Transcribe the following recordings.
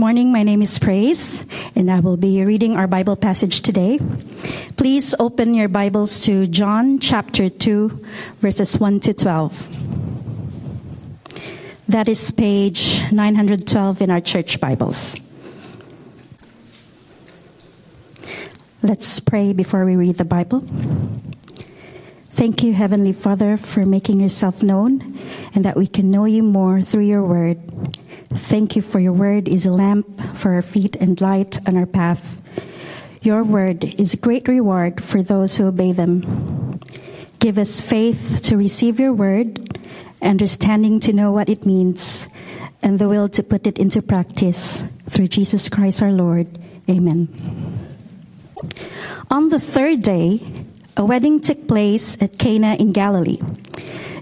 morning. My name is Praise, and I will be reading our Bible passage today. Please open your Bibles to John chapter 2, verses 1 to 12. That is page 912 in our church Bibles. Let's pray before we read the Bible. Thank you, Heavenly Father, for making yourself known and that we can know you more through your word. Thank you for your word is a lamp for our feet and light on our path. Your word is a great reward for those who obey them. Give us faith to receive your word, understanding to know what it means, and the will to put it into practice through Jesus Christ our Lord. Amen. On the third day, a wedding took place at Cana in Galilee.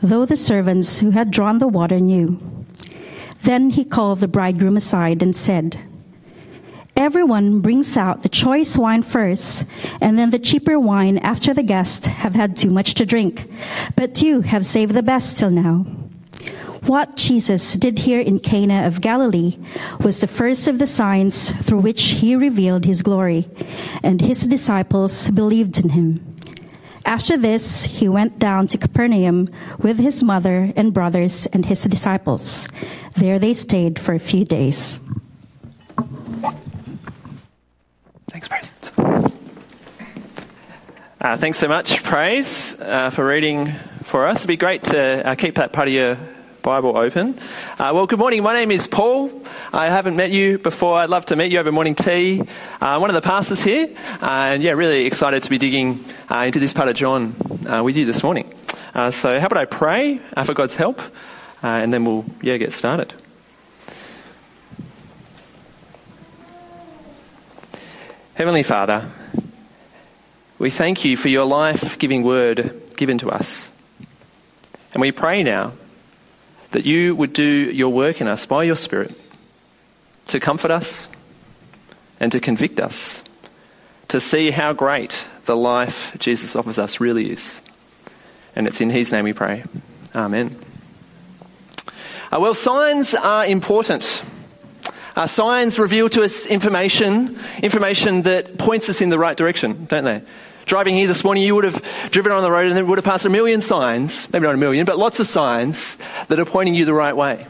though the servants who had drawn the water knew. Then he called the bridegroom aside and said, Everyone brings out the choice wine first, and then the cheaper wine after the guests have had too much to drink. But you have saved the best till now. What Jesus did here in Cana of Galilee was the first of the signs through which he revealed his glory, and his disciples believed in him. After this, he went down to Capernaum with his mother and brothers and his disciples. There they stayed for a few days. Thanks, Praise. Uh, thanks so much, Praise, uh, for reading for us. It'd be great to uh, keep that part of your Bible open. Uh, well, good morning. My name is Paul. I haven't met you before. I'd love to meet you over morning tea. Uh, one of the pastors here, uh, and yeah, really excited to be digging uh, into this part of John uh, with you this morning. Uh, so, how about I pray for God's help, and then we'll yeah get started. Heavenly Father, we thank you for your life-giving word given to us, and we pray now that you would do your work in us by your Spirit to comfort us and to convict us, to see how great the life Jesus offers us really is. And it's in His name we pray. Amen. Uh, well, signs are important. Uh, signs reveal to us information, information that points us in the right direction, don't they? Driving here this morning, you would have driven on the road and then would have passed a million signs, maybe not a million, but lots of signs that are pointing you the right way.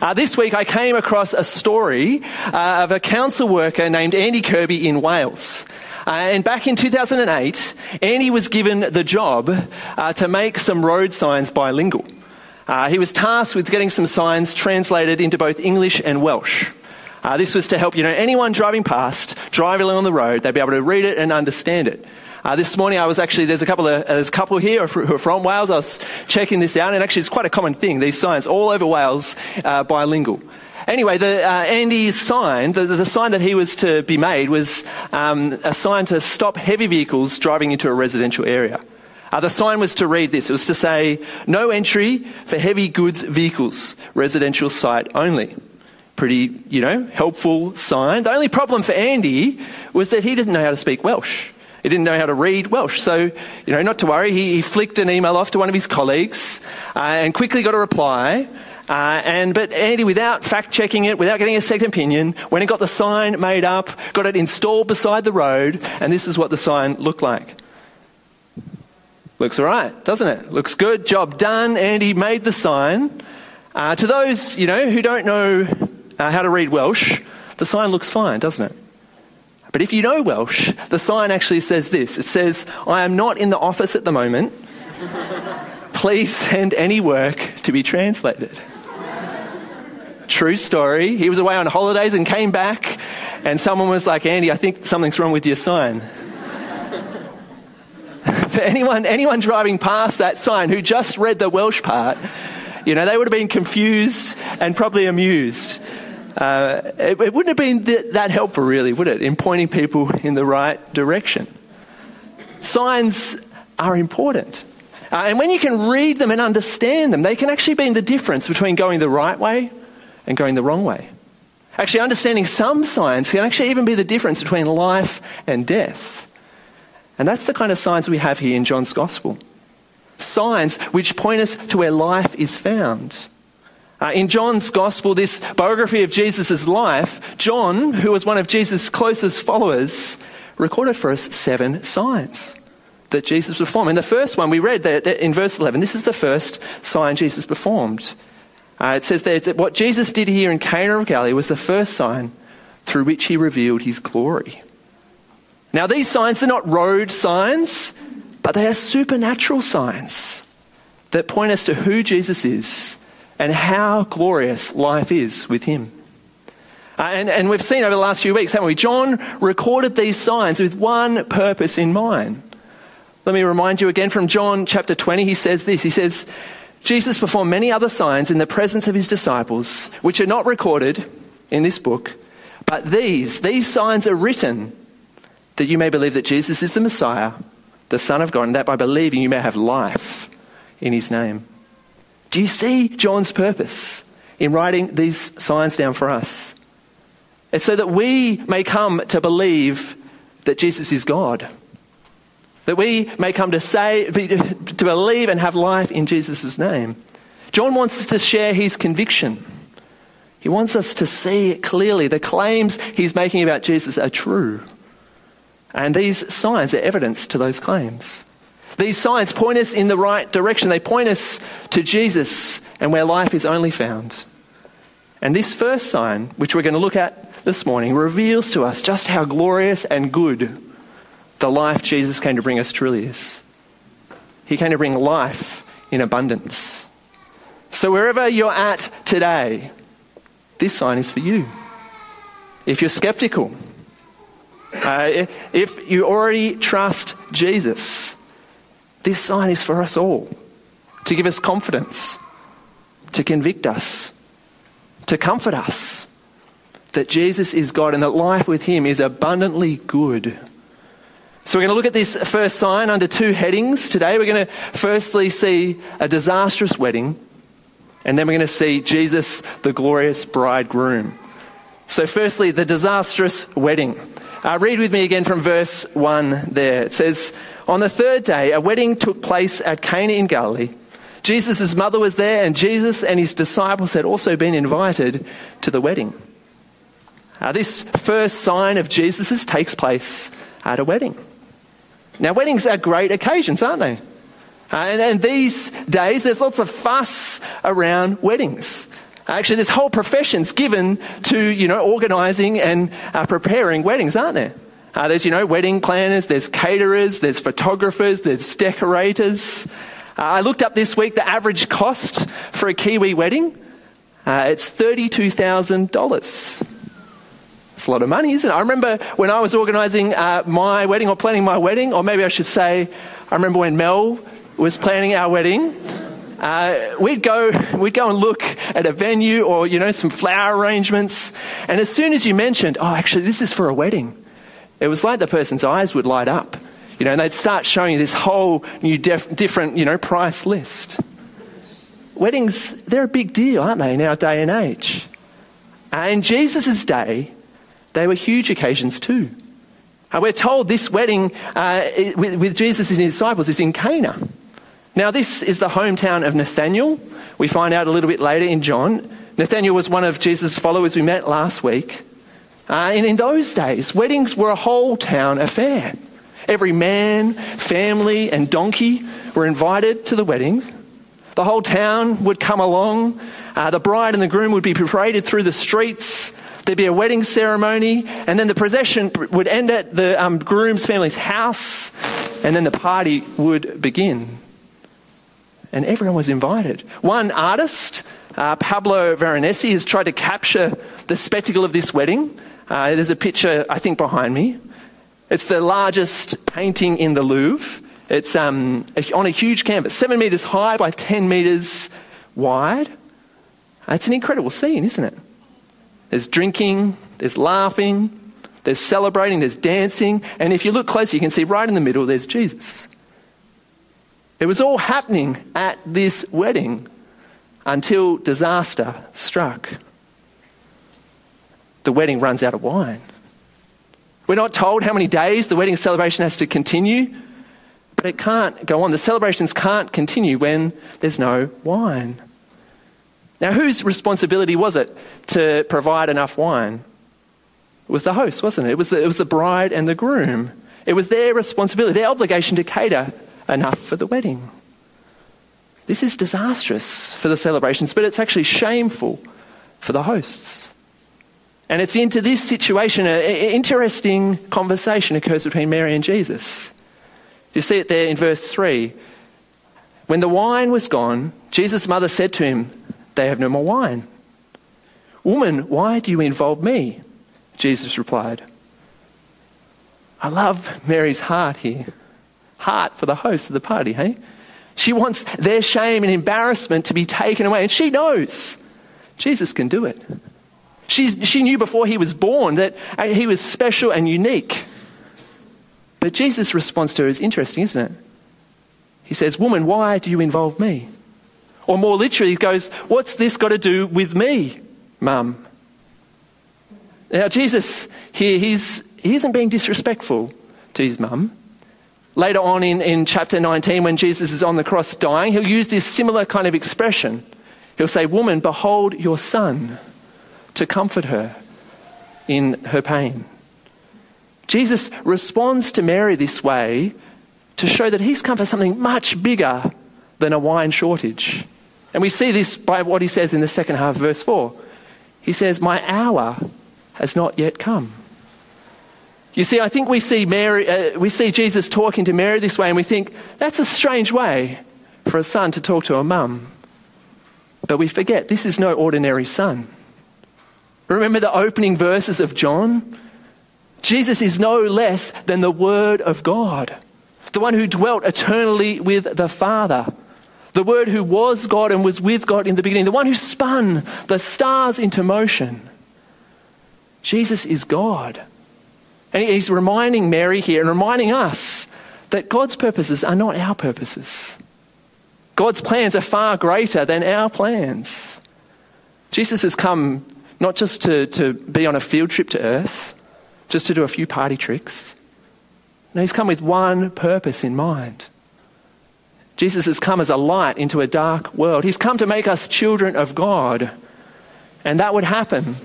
Uh, this week I came across a story uh, of a council worker named Andy Kirby in Wales. Uh, and back in 2008, Andy was given the job uh, to make some road signs bilingual. Uh, he was tasked with getting some signs translated into both English and Welsh. Uh, this was to help, you know, anyone driving past, driving along the road, they'd be able to read it and understand it. Uh, this morning I was actually, there's a couple of, there's a couple here who are from Wales. I was checking this out and actually it's quite a common thing, these signs all over Wales, uh, bilingual. Anyway, the, uh, Andy's sign, the, the, sign that he was to be made was um, a sign to stop heavy vehicles driving into a residential area. Uh, the sign was to read this. It was to say, no entry for heavy goods vehicles, residential site only. Pretty, you know, helpful sign. The only problem for Andy was that he didn't know how to speak Welsh. He didn't know how to read Welsh. So, you know, not to worry, he, he flicked an email off to one of his colleagues uh, and quickly got a reply. Uh, and but Andy, without fact checking it, without getting a second opinion, went and got the sign made up, got it installed beside the road, and this is what the sign looked like. Looks all right, doesn't it? Looks good. Job done. Andy made the sign. Uh, to those you know who don't know uh, how to read Welsh, the sign looks fine, doesn't it? But if you know Welsh, the sign actually says this it says, I am not in the office at the moment. Please send any work to be translated. True story. He was away on holidays and came back, and someone was like, Andy, I think something's wrong with your sign. For anyone, anyone driving past that sign who just read the Welsh part, you know, they would have been confused and probably amused. Uh, it, it, wouldn't have been th- that helpful, really, would it, in pointing people in the right direction? Signs are important. Uh, and when you can read them and understand them, they can actually be the difference between going the right way and going the wrong way. Actually, understanding some signs can actually even be the difference between life and death. And that's the kind of signs we have here in John's Gospel. Signs which point us to where life is found. Uh, in John's Gospel, this biography of Jesus' life, John, who was one of Jesus' closest followers, recorded for us seven signs that Jesus performed. And the first one we read that in verse 11, this is the first sign Jesus performed. Uh, it says that what Jesus did here in Cana of Galilee was the first sign through which he revealed his glory. Now, these signs, they're not road signs, but they are supernatural signs that point us to who Jesus is and how glorious life is with him. Uh, and, and we've seen over the last few weeks, haven't we? John recorded these signs with one purpose in mind. Let me remind you again from John chapter 20, he says this. He says, Jesus performed many other signs in the presence of his disciples, which are not recorded in this book, but these, these signs are written that you may believe that Jesus is the Messiah, the Son of God, and that by believing you may have life in his name. Do you see John's purpose in writing these signs down for us? It's so that we may come to believe that Jesus is God. That we may come to say, to believe and have life in Jesus' name. John wants us to share his conviction. He wants us to see clearly the claims he's making about Jesus are true. And these signs are evidence to those claims. These signs point us in the right direction. They point us to Jesus and where life is only found. And this first sign, which we're going to look at this morning, reveals to us just how glorious and good the life Jesus came to bring us truly is. He came to bring life in abundance. So, wherever you're at today, this sign is for you. If you're skeptical, uh, if you already trust Jesus, this sign is for us all to give us confidence, to convict us, to comfort us that Jesus is God and that life with Him is abundantly good. So, we're going to look at this first sign under two headings today. We're going to firstly see a disastrous wedding, and then we're going to see Jesus, the glorious bridegroom. So, firstly, the disastrous wedding. Uh, read with me again from verse 1 there. It says, on the third day, a wedding took place at Cana in Galilee. Jesus' mother was there, and Jesus and his disciples had also been invited to the wedding. Uh, this first sign of Jesus' takes place at a wedding. Now, weddings are great occasions, aren't they? Uh, and, and these days, there's lots of fuss around weddings. Actually, this whole profession's given to, you know, organising and uh, preparing weddings, aren't there? Uh, there's, you know, wedding planners, there's caterers, there's photographers, there's decorators. Uh, I looked up this week the average cost for a Kiwi wedding. Uh, it's $32,000. It's a lot of money, isn't it? I remember when I was organising uh, my wedding or planning my wedding, or maybe I should say, I remember when Mel was planning our wedding. Uh, we'd go, we'd go and look at a venue or you know some flower arrangements, and as soon as you mentioned, oh, actually, this is for a wedding, it was like the person's eyes would light up, you know, and they'd start showing you this whole new def- different, you know, price list. Weddings, they're a big deal, aren't they, in our day and age? And in Jesus' day, they were huge occasions too. And we're told this wedding uh, with, with Jesus and his disciples is in Cana. Now, this is the hometown of Nathaniel. We find out a little bit later in John. Nathaniel was one of Jesus' followers we met last week. Uh, and in those days, weddings were a whole town affair. Every man, family, and donkey were invited to the weddings. The whole town would come along. Uh, the bride and the groom would be paraded through the streets. there'd be a wedding ceremony, and then the procession would end at the um, groom's family's house, and then the party would begin. And everyone was invited. One artist, uh, Paolo Veronese, has tried to capture the spectacle of this wedding. Uh, there's a picture, I think, behind me. It's the largest painting in the Louvre. It's um, on a huge canvas, seven metres high by 10 metres wide. It's an incredible scene, isn't it? There's drinking, there's laughing, there's celebrating, there's dancing, and if you look closer, you can see right in the middle there's Jesus. It was all happening at this wedding until disaster struck. The wedding runs out of wine. We're not told how many days the wedding celebration has to continue, but it can't go on. The celebrations can't continue when there's no wine. Now, whose responsibility was it to provide enough wine? It was the host, wasn't it? It was the, it was the bride and the groom. It was their responsibility, their obligation to cater enough for the wedding. This is disastrous for the celebrations, but it's actually shameful for the hosts. And it's into this situation, an interesting conversation occurs between Mary and Jesus. You see it there in verse 3. When the wine was gone, Jesus' mother said to him, they have no more wine. Woman, why do you involve me? Jesus replied. I love Mary's heart here. Heart for the host of the party, hey? She wants their shame and embarrassment to be taken away, and she knows Jesus can do it. She, she knew before he was born that uh, he was special and unique. But Jesus' response to her is interesting, isn't it? He says, Woman, why do you involve me? Or more literally, he goes, What's this got to do with me, mum? Now, Jesus here, he's, he isn't being disrespectful to his mum. Later on in, in chapter 19, when Jesus is on the cross dying, he'll use this similar kind of expression. He'll say, Woman, behold your son, to comfort her in her pain. Jesus responds to Mary this way to show that he's come for something much bigger than a wine shortage. And we see this by what he says in the second half of verse 4. He says, My hour has not yet come. You see, I think we see, Mary, uh, we see Jesus talking to Mary this way, and we think, that's a strange way for a son to talk to a mum. But we forget, this is no ordinary son. Remember the opening verses of John? Jesus is no less than the Word of God, the one who dwelt eternally with the Father. The Word who was God and was with God in the beginning, the one who spun the stars into motion. Jesus is God. And he's reminding Mary here and reminding us that God's purposes are not our purposes. God's plans are far greater than our plans. Jesus has come not just to, to be on a field trip to earth, just to do a few party tricks. No, he's come with one purpose in mind Jesus has come as a light into a dark world. He's come to make us children of God. And that would happen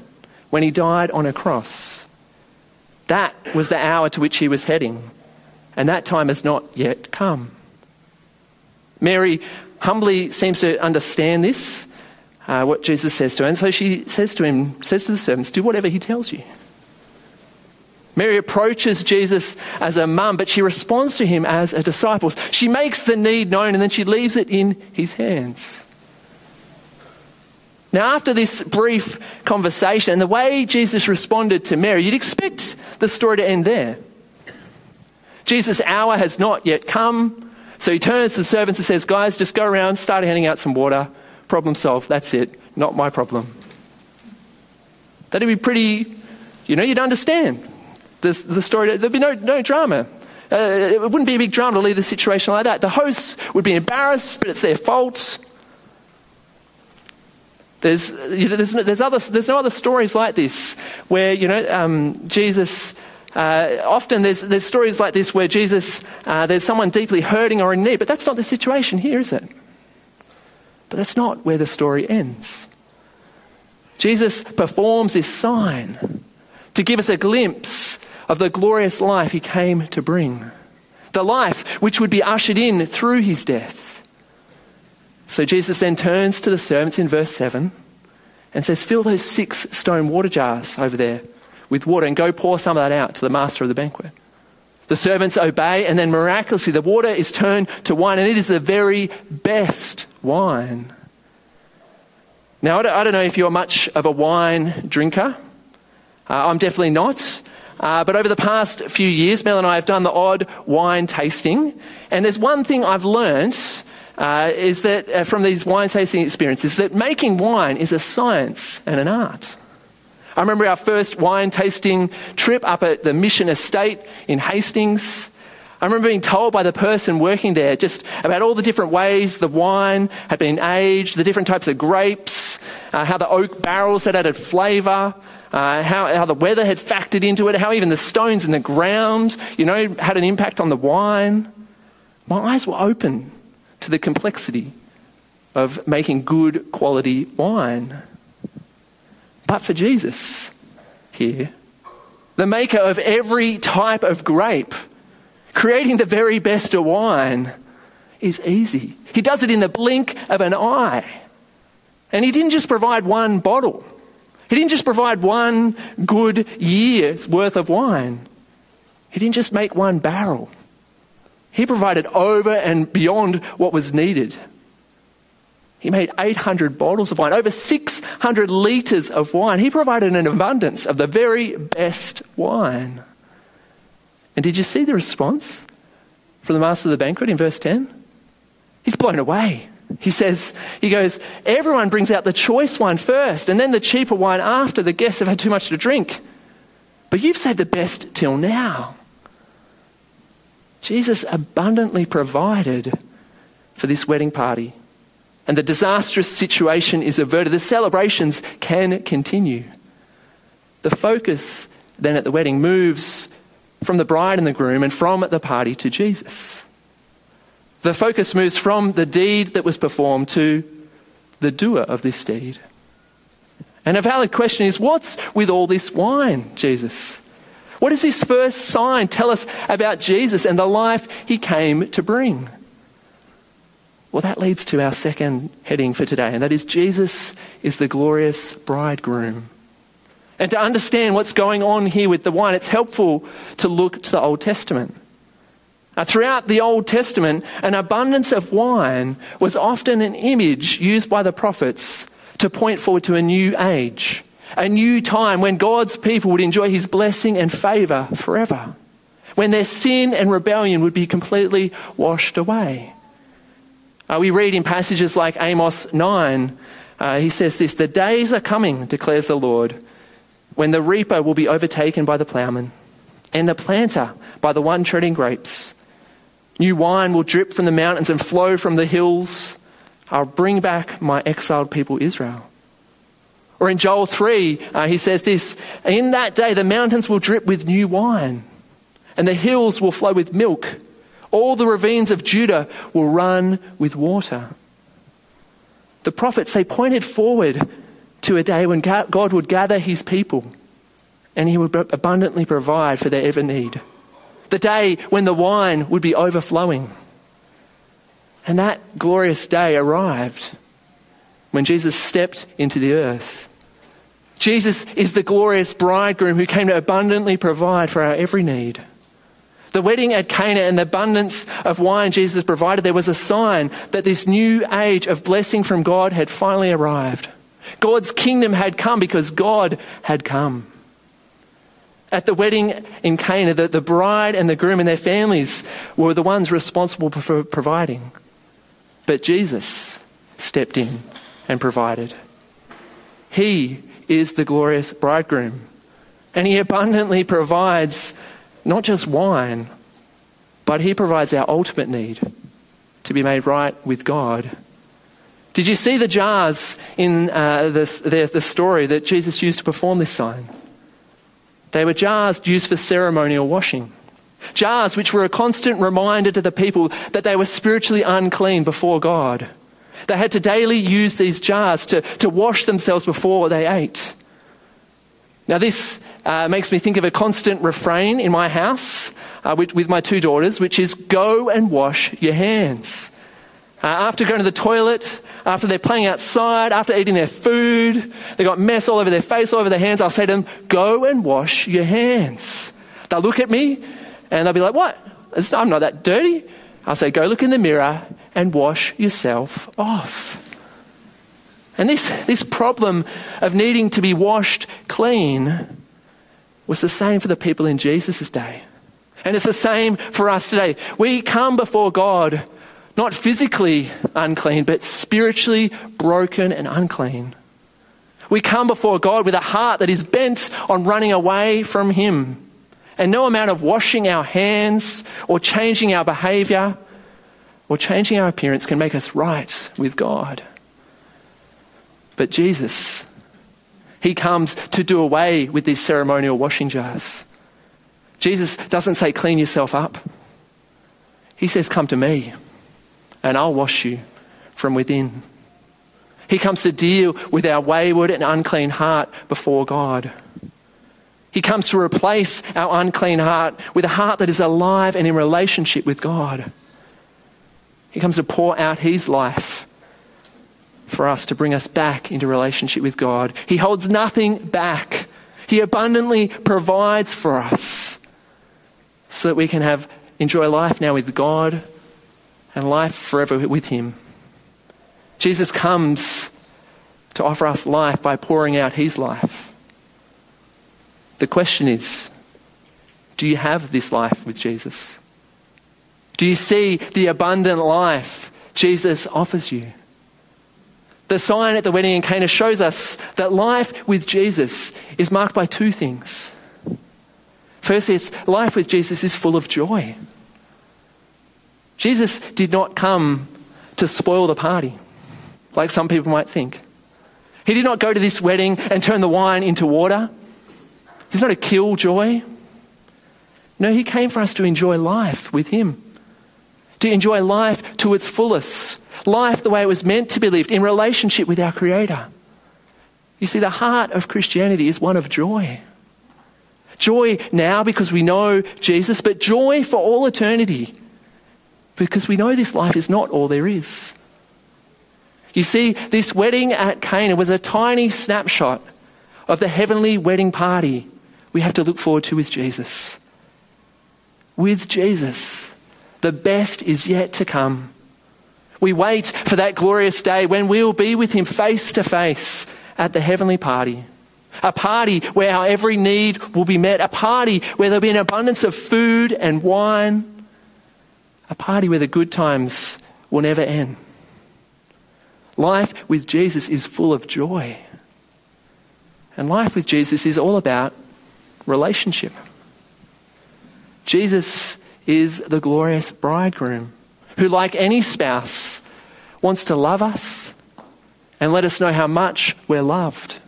when he died on a cross. That was the hour to which he was heading. And that time has not yet come. Mary humbly seems to understand this, uh, what Jesus says to her. And so she says to him, says to the servants, do whatever he tells you. Mary approaches Jesus as a mum, but she responds to him as a disciple. She makes the need known and then she leaves it in his hands. Now, after this brief conversation and the way Jesus responded to Mary, you'd expect the story to end there. Jesus' hour has not yet come, so he turns to the servants and says, Guys, just go around, start handing out some water. Problem solved. That's it. Not my problem. That'd be pretty, you know, you'd understand this, the story, there'd be no, no drama. Uh, it wouldn't be a big drama to leave the situation like that. The hosts would be embarrassed, but it's their fault. There's, you know, there's, there's, other, there's no other stories like this where, you know, um, Jesus, uh, often there's, there's stories like this where Jesus, uh, there's someone deeply hurting or in need, but that's not the situation here, is it? But that's not where the story ends. Jesus performs this sign to give us a glimpse of the glorious life he came to bring. The life which would be ushered in through his death. So Jesus then turns to the servants in verse 7 and says, Fill those six stone water jars over there with water and go pour some of that out to the master of the banquet. The servants obey, and then miraculously the water is turned to wine, and it is the very best wine. Now, I don't know if you're much of a wine drinker. Uh, I'm definitely not. Uh, but over the past few years, Mel and I have done the odd wine tasting. And there's one thing I've learnt uh, is that uh, from these wine tasting experiences that making wine is a science and an art. I remember our first wine tasting trip up at the Mission Estate in Hastings. I remember being told by the person working there just about all the different ways the wine had been aged, the different types of grapes, uh, how the oak barrels had added flavour, uh, how, how the weather had factored into it, how even the stones in the ground, you know, had an impact on the wine. My eyes were open to the complexity of making good quality wine. But for Jesus here, the maker of every type of grape, creating the very best of wine is easy. He does it in the blink of an eye. And he didn't just provide one bottle, he didn't just provide one good year's worth of wine, he didn't just make one barrel. He provided over and beyond what was needed. He made 800 bottles of wine, over 600 litres of wine. He provided an abundance of the very best wine. And did you see the response from the master of the banquet in verse 10? He's blown away. He says, he goes, everyone brings out the choice wine first and then the cheaper wine after the guests have had too much to drink. But you've saved the best till now. Jesus abundantly provided for this wedding party and the disastrous situation is averted, the celebrations can continue. The focus then at the wedding moves from the bride and the groom and from the party to Jesus. The focus moves from the deed that was performed to the doer of this deed. And a valid question is what's with all this wine, Jesus? What does this first sign tell us about Jesus and the life he came to bring? Well, that leads to our second heading for today, and that is Jesus is the glorious bridegroom. And to understand what's going on here with the wine, it's helpful to look to the Old Testament. Now, throughout the Old Testament, an abundance of wine was often an image used by the prophets to point forward to a new age, a new time when God's people would enjoy his blessing and favor forever, when their sin and rebellion would be completely washed away. Uh, we read in passages like Amos 9, uh, he says this The days are coming, declares the Lord, when the reaper will be overtaken by the plowman, and the planter by the one treading grapes. New wine will drip from the mountains and flow from the hills. I'll bring back my exiled people, Israel. Or in Joel 3, uh, he says this In that day, the mountains will drip with new wine, and the hills will flow with milk. All the ravines of Judah will run with water. The prophets, they pointed forward to a day when God would gather his people and he would abundantly provide for their every need. The day when the wine would be overflowing. And that glorious day arrived when Jesus stepped into the earth. Jesus is the glorious bridegroom who came to abundantly provide for our every need. The wedding at Cana and the abundance of wine Jesus provided, there was a sign that this new age of blessing from God had finally arrived. God's kingdom had come because God had come. At the wedding in Cana, the, the bride and the groom and their families were the ones responsible for providing. But Jesus stepped in and provided. He is the glorious bridegroom, and he abundantly provides not just wine, but He provides our ultimate need to be made right with God. Did you see the jars in uh, the, the story that Jesus used to perform this sign? They were jars used for ceremonial washing. Jars which were a constant reminder to the people that they were spiritually unclean before God. They had to daily use these jars to, to wash themselves before they ate. Now, this uh, makes me think of a constant refrain in my house uh, with, with, my two daughters, which is go and wash your hands. Uh, after going to the toilet, after they're playing outside, after eating their food, they got mess all over their face, all over their hands, I'll say to them, go and wash your hands. They'll look at me and they'll be like, what? I'm not that dirty. I'll say, go look in the mirror and wash yourself off. And this, this problem of needing to be washed clean was the same for the people in Jesus' day. And it's the same for us today. We come before God not physically unclean, but spiritually broken and unclean. We come before God with a heart that is bent on running away from Him. And no amount of washing our hands or changing our behavior or changing our appearance can make us right with God. But Jesus, He comes to do away with these ceremonial washing jars. Jesus doesn't say, clean yourself up. He says, come to me and I'll wash you from within. He comes to deal with our wayward and unclean heart before God. He comes to replace our unclean heart with a heart that is alive and in relationship with God. He comes to pour out His life for us to bring us back into relationship with God. He holds nothing back. He abundantly provides for us so that we can have enjoy life now with God and life forever with him. Jesus comes to offer us life by pouring out his life. The question is, do you have this life with Jesus? Do you see the abundant life Jesus offers you? The sign at the wedding in Cana shows us that life with Jesus is marked by two things. Firstly, it's life with Jesus is full of joy. Jesus did not come to spoil the party, like some people might think. He did not go to this wedding and turn the wine into water. He's not a killjoy. No, he came for us to enjoy life with him, to enjoy life to its fullest, life the way it was meant to be lived in relationship with our Creator. You see, the heart of Christianity is one of joy. Joy now because we know Jesus, but joy for all eternity because we know this life is not all there is. You see, this wedding at Cana was a tiny snapshot of the heavenly wedding party we have to look forward to with Jesus. With Jesus, the best is yet to come. We wait for that glorious day when we'll be with Him face to face at the heavenly party. A party where our every need will be met. A party where there'll be an abundance of food and wine a party where the good times will never end. Life with Jesus is full of joy. And life with Jesus is all about relationship. Jesus is the glorious bridegroom who, like any spouse, wants to love us and let us know how much we're loved.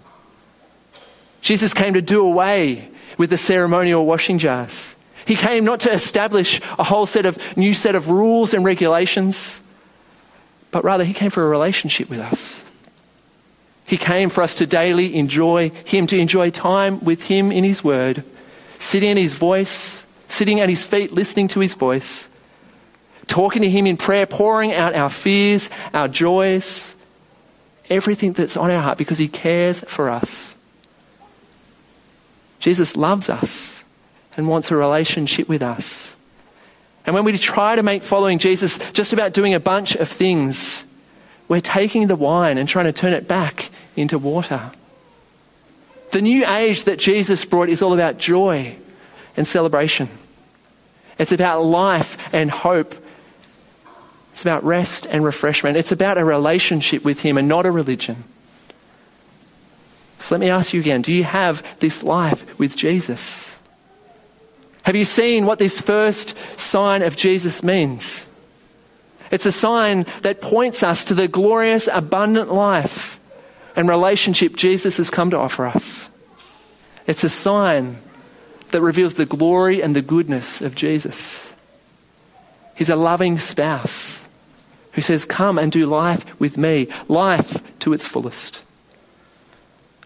Jesus came to do away with the ceremonial washing jars. He came not to establish a whole set of new set of rules and regulations, but rather he came for a relationship with us. He came for us to daily enjoy him, to enjoy time with him in his word, sitting in his voice, sitting at his feet, listening to his voice, talking to him in prayer, pouring out our fears, our joys, everything that's on our heart because he cares for us. Jesus loves us and wants a relationship with us. And when we try to make following Jesus just about doing a bunch of things, we're taking the wine and trying to turn it back into water. The new age that Jesus brought is all about joy and celebration. It's about life and hope. It's about rest and refreshment. It's about a relationship with Him and not a religion. So let me ask you again do you have this life with Jesus? Have you seen what this first sign of Jesus means? It's a sign that points us to the glorious, abundant life and relationship Jesus has come to offer us. It's a sign that reveals the glory and the goodness of Jesus. He's a loving spouse who says, Come and do life with me, life to its fullest.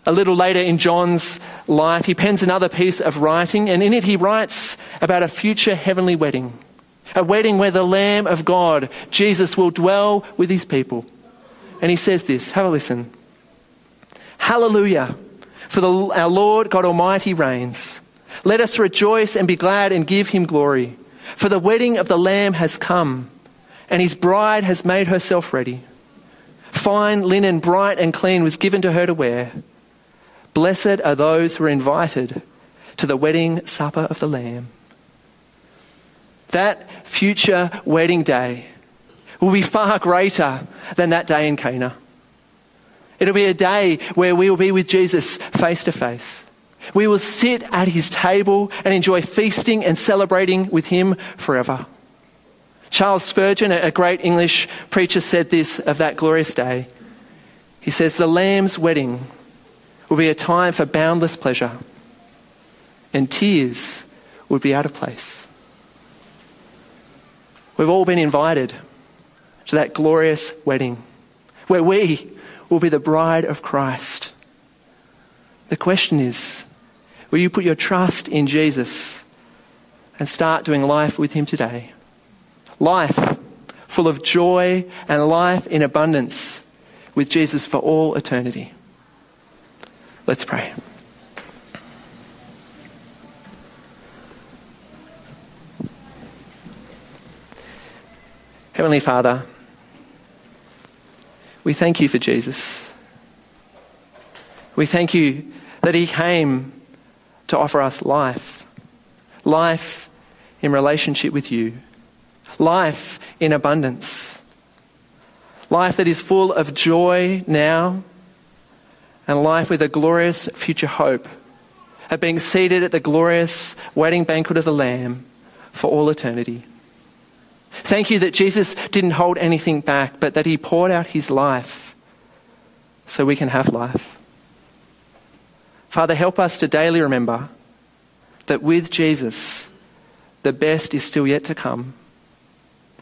A little later in John's life, he pens another piece of writing, and in it he writes about a future heavenly wedding. A wedding where the Lamb of God, Jesus, will dwell with his people. And he says this have a listen. Hallelujah, for the, our Lord God Almighty reigns. Let us rejoice and be glad and give him glory. For the wedding of the Lamb has come, and his bride has made herself ready. Fine linen, bright and clean, was given to her to wear. Blessed are those who are invited to the wedding supper of the Lamb. That future wedding day will be far greater than that day in Cana. It'll be a day where we will be with Jesus face to face. We will sit at his table and enjoy feasting and celebrating with him forever. Charles Spurgeon, a great English preacher, said this of that glorious day. He says, The Lamb's wedding will be a time for boundless pleasure, and tears would be out of place. We've all been invited to that glorious wedding where we will be the bride of Christ. The question is will you put your trust in Jesus and start doing life with Him today? Life full of joy and life in abundance with Jesus for all eternity. Let's pray. Heavenly Father, we thank you for Jesus. We thank you that he came to offer us life. Life in relationship with you. Life in abundance. Life that is full of joy now and life with a glorious future hope of being seated at the glorious wedding banquet of the Lamb for all eternity. Thank you that Jesus didn't hold anything back, but that he poured out his life so we can have life. Father, help us to daily remember that with Jesus, the best is still yet to come.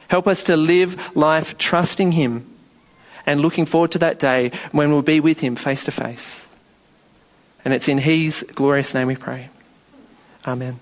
Help us to live life trusting him and looking forward to that day when we'll be with him face to face. And it's in his glorious name we pray. Amen.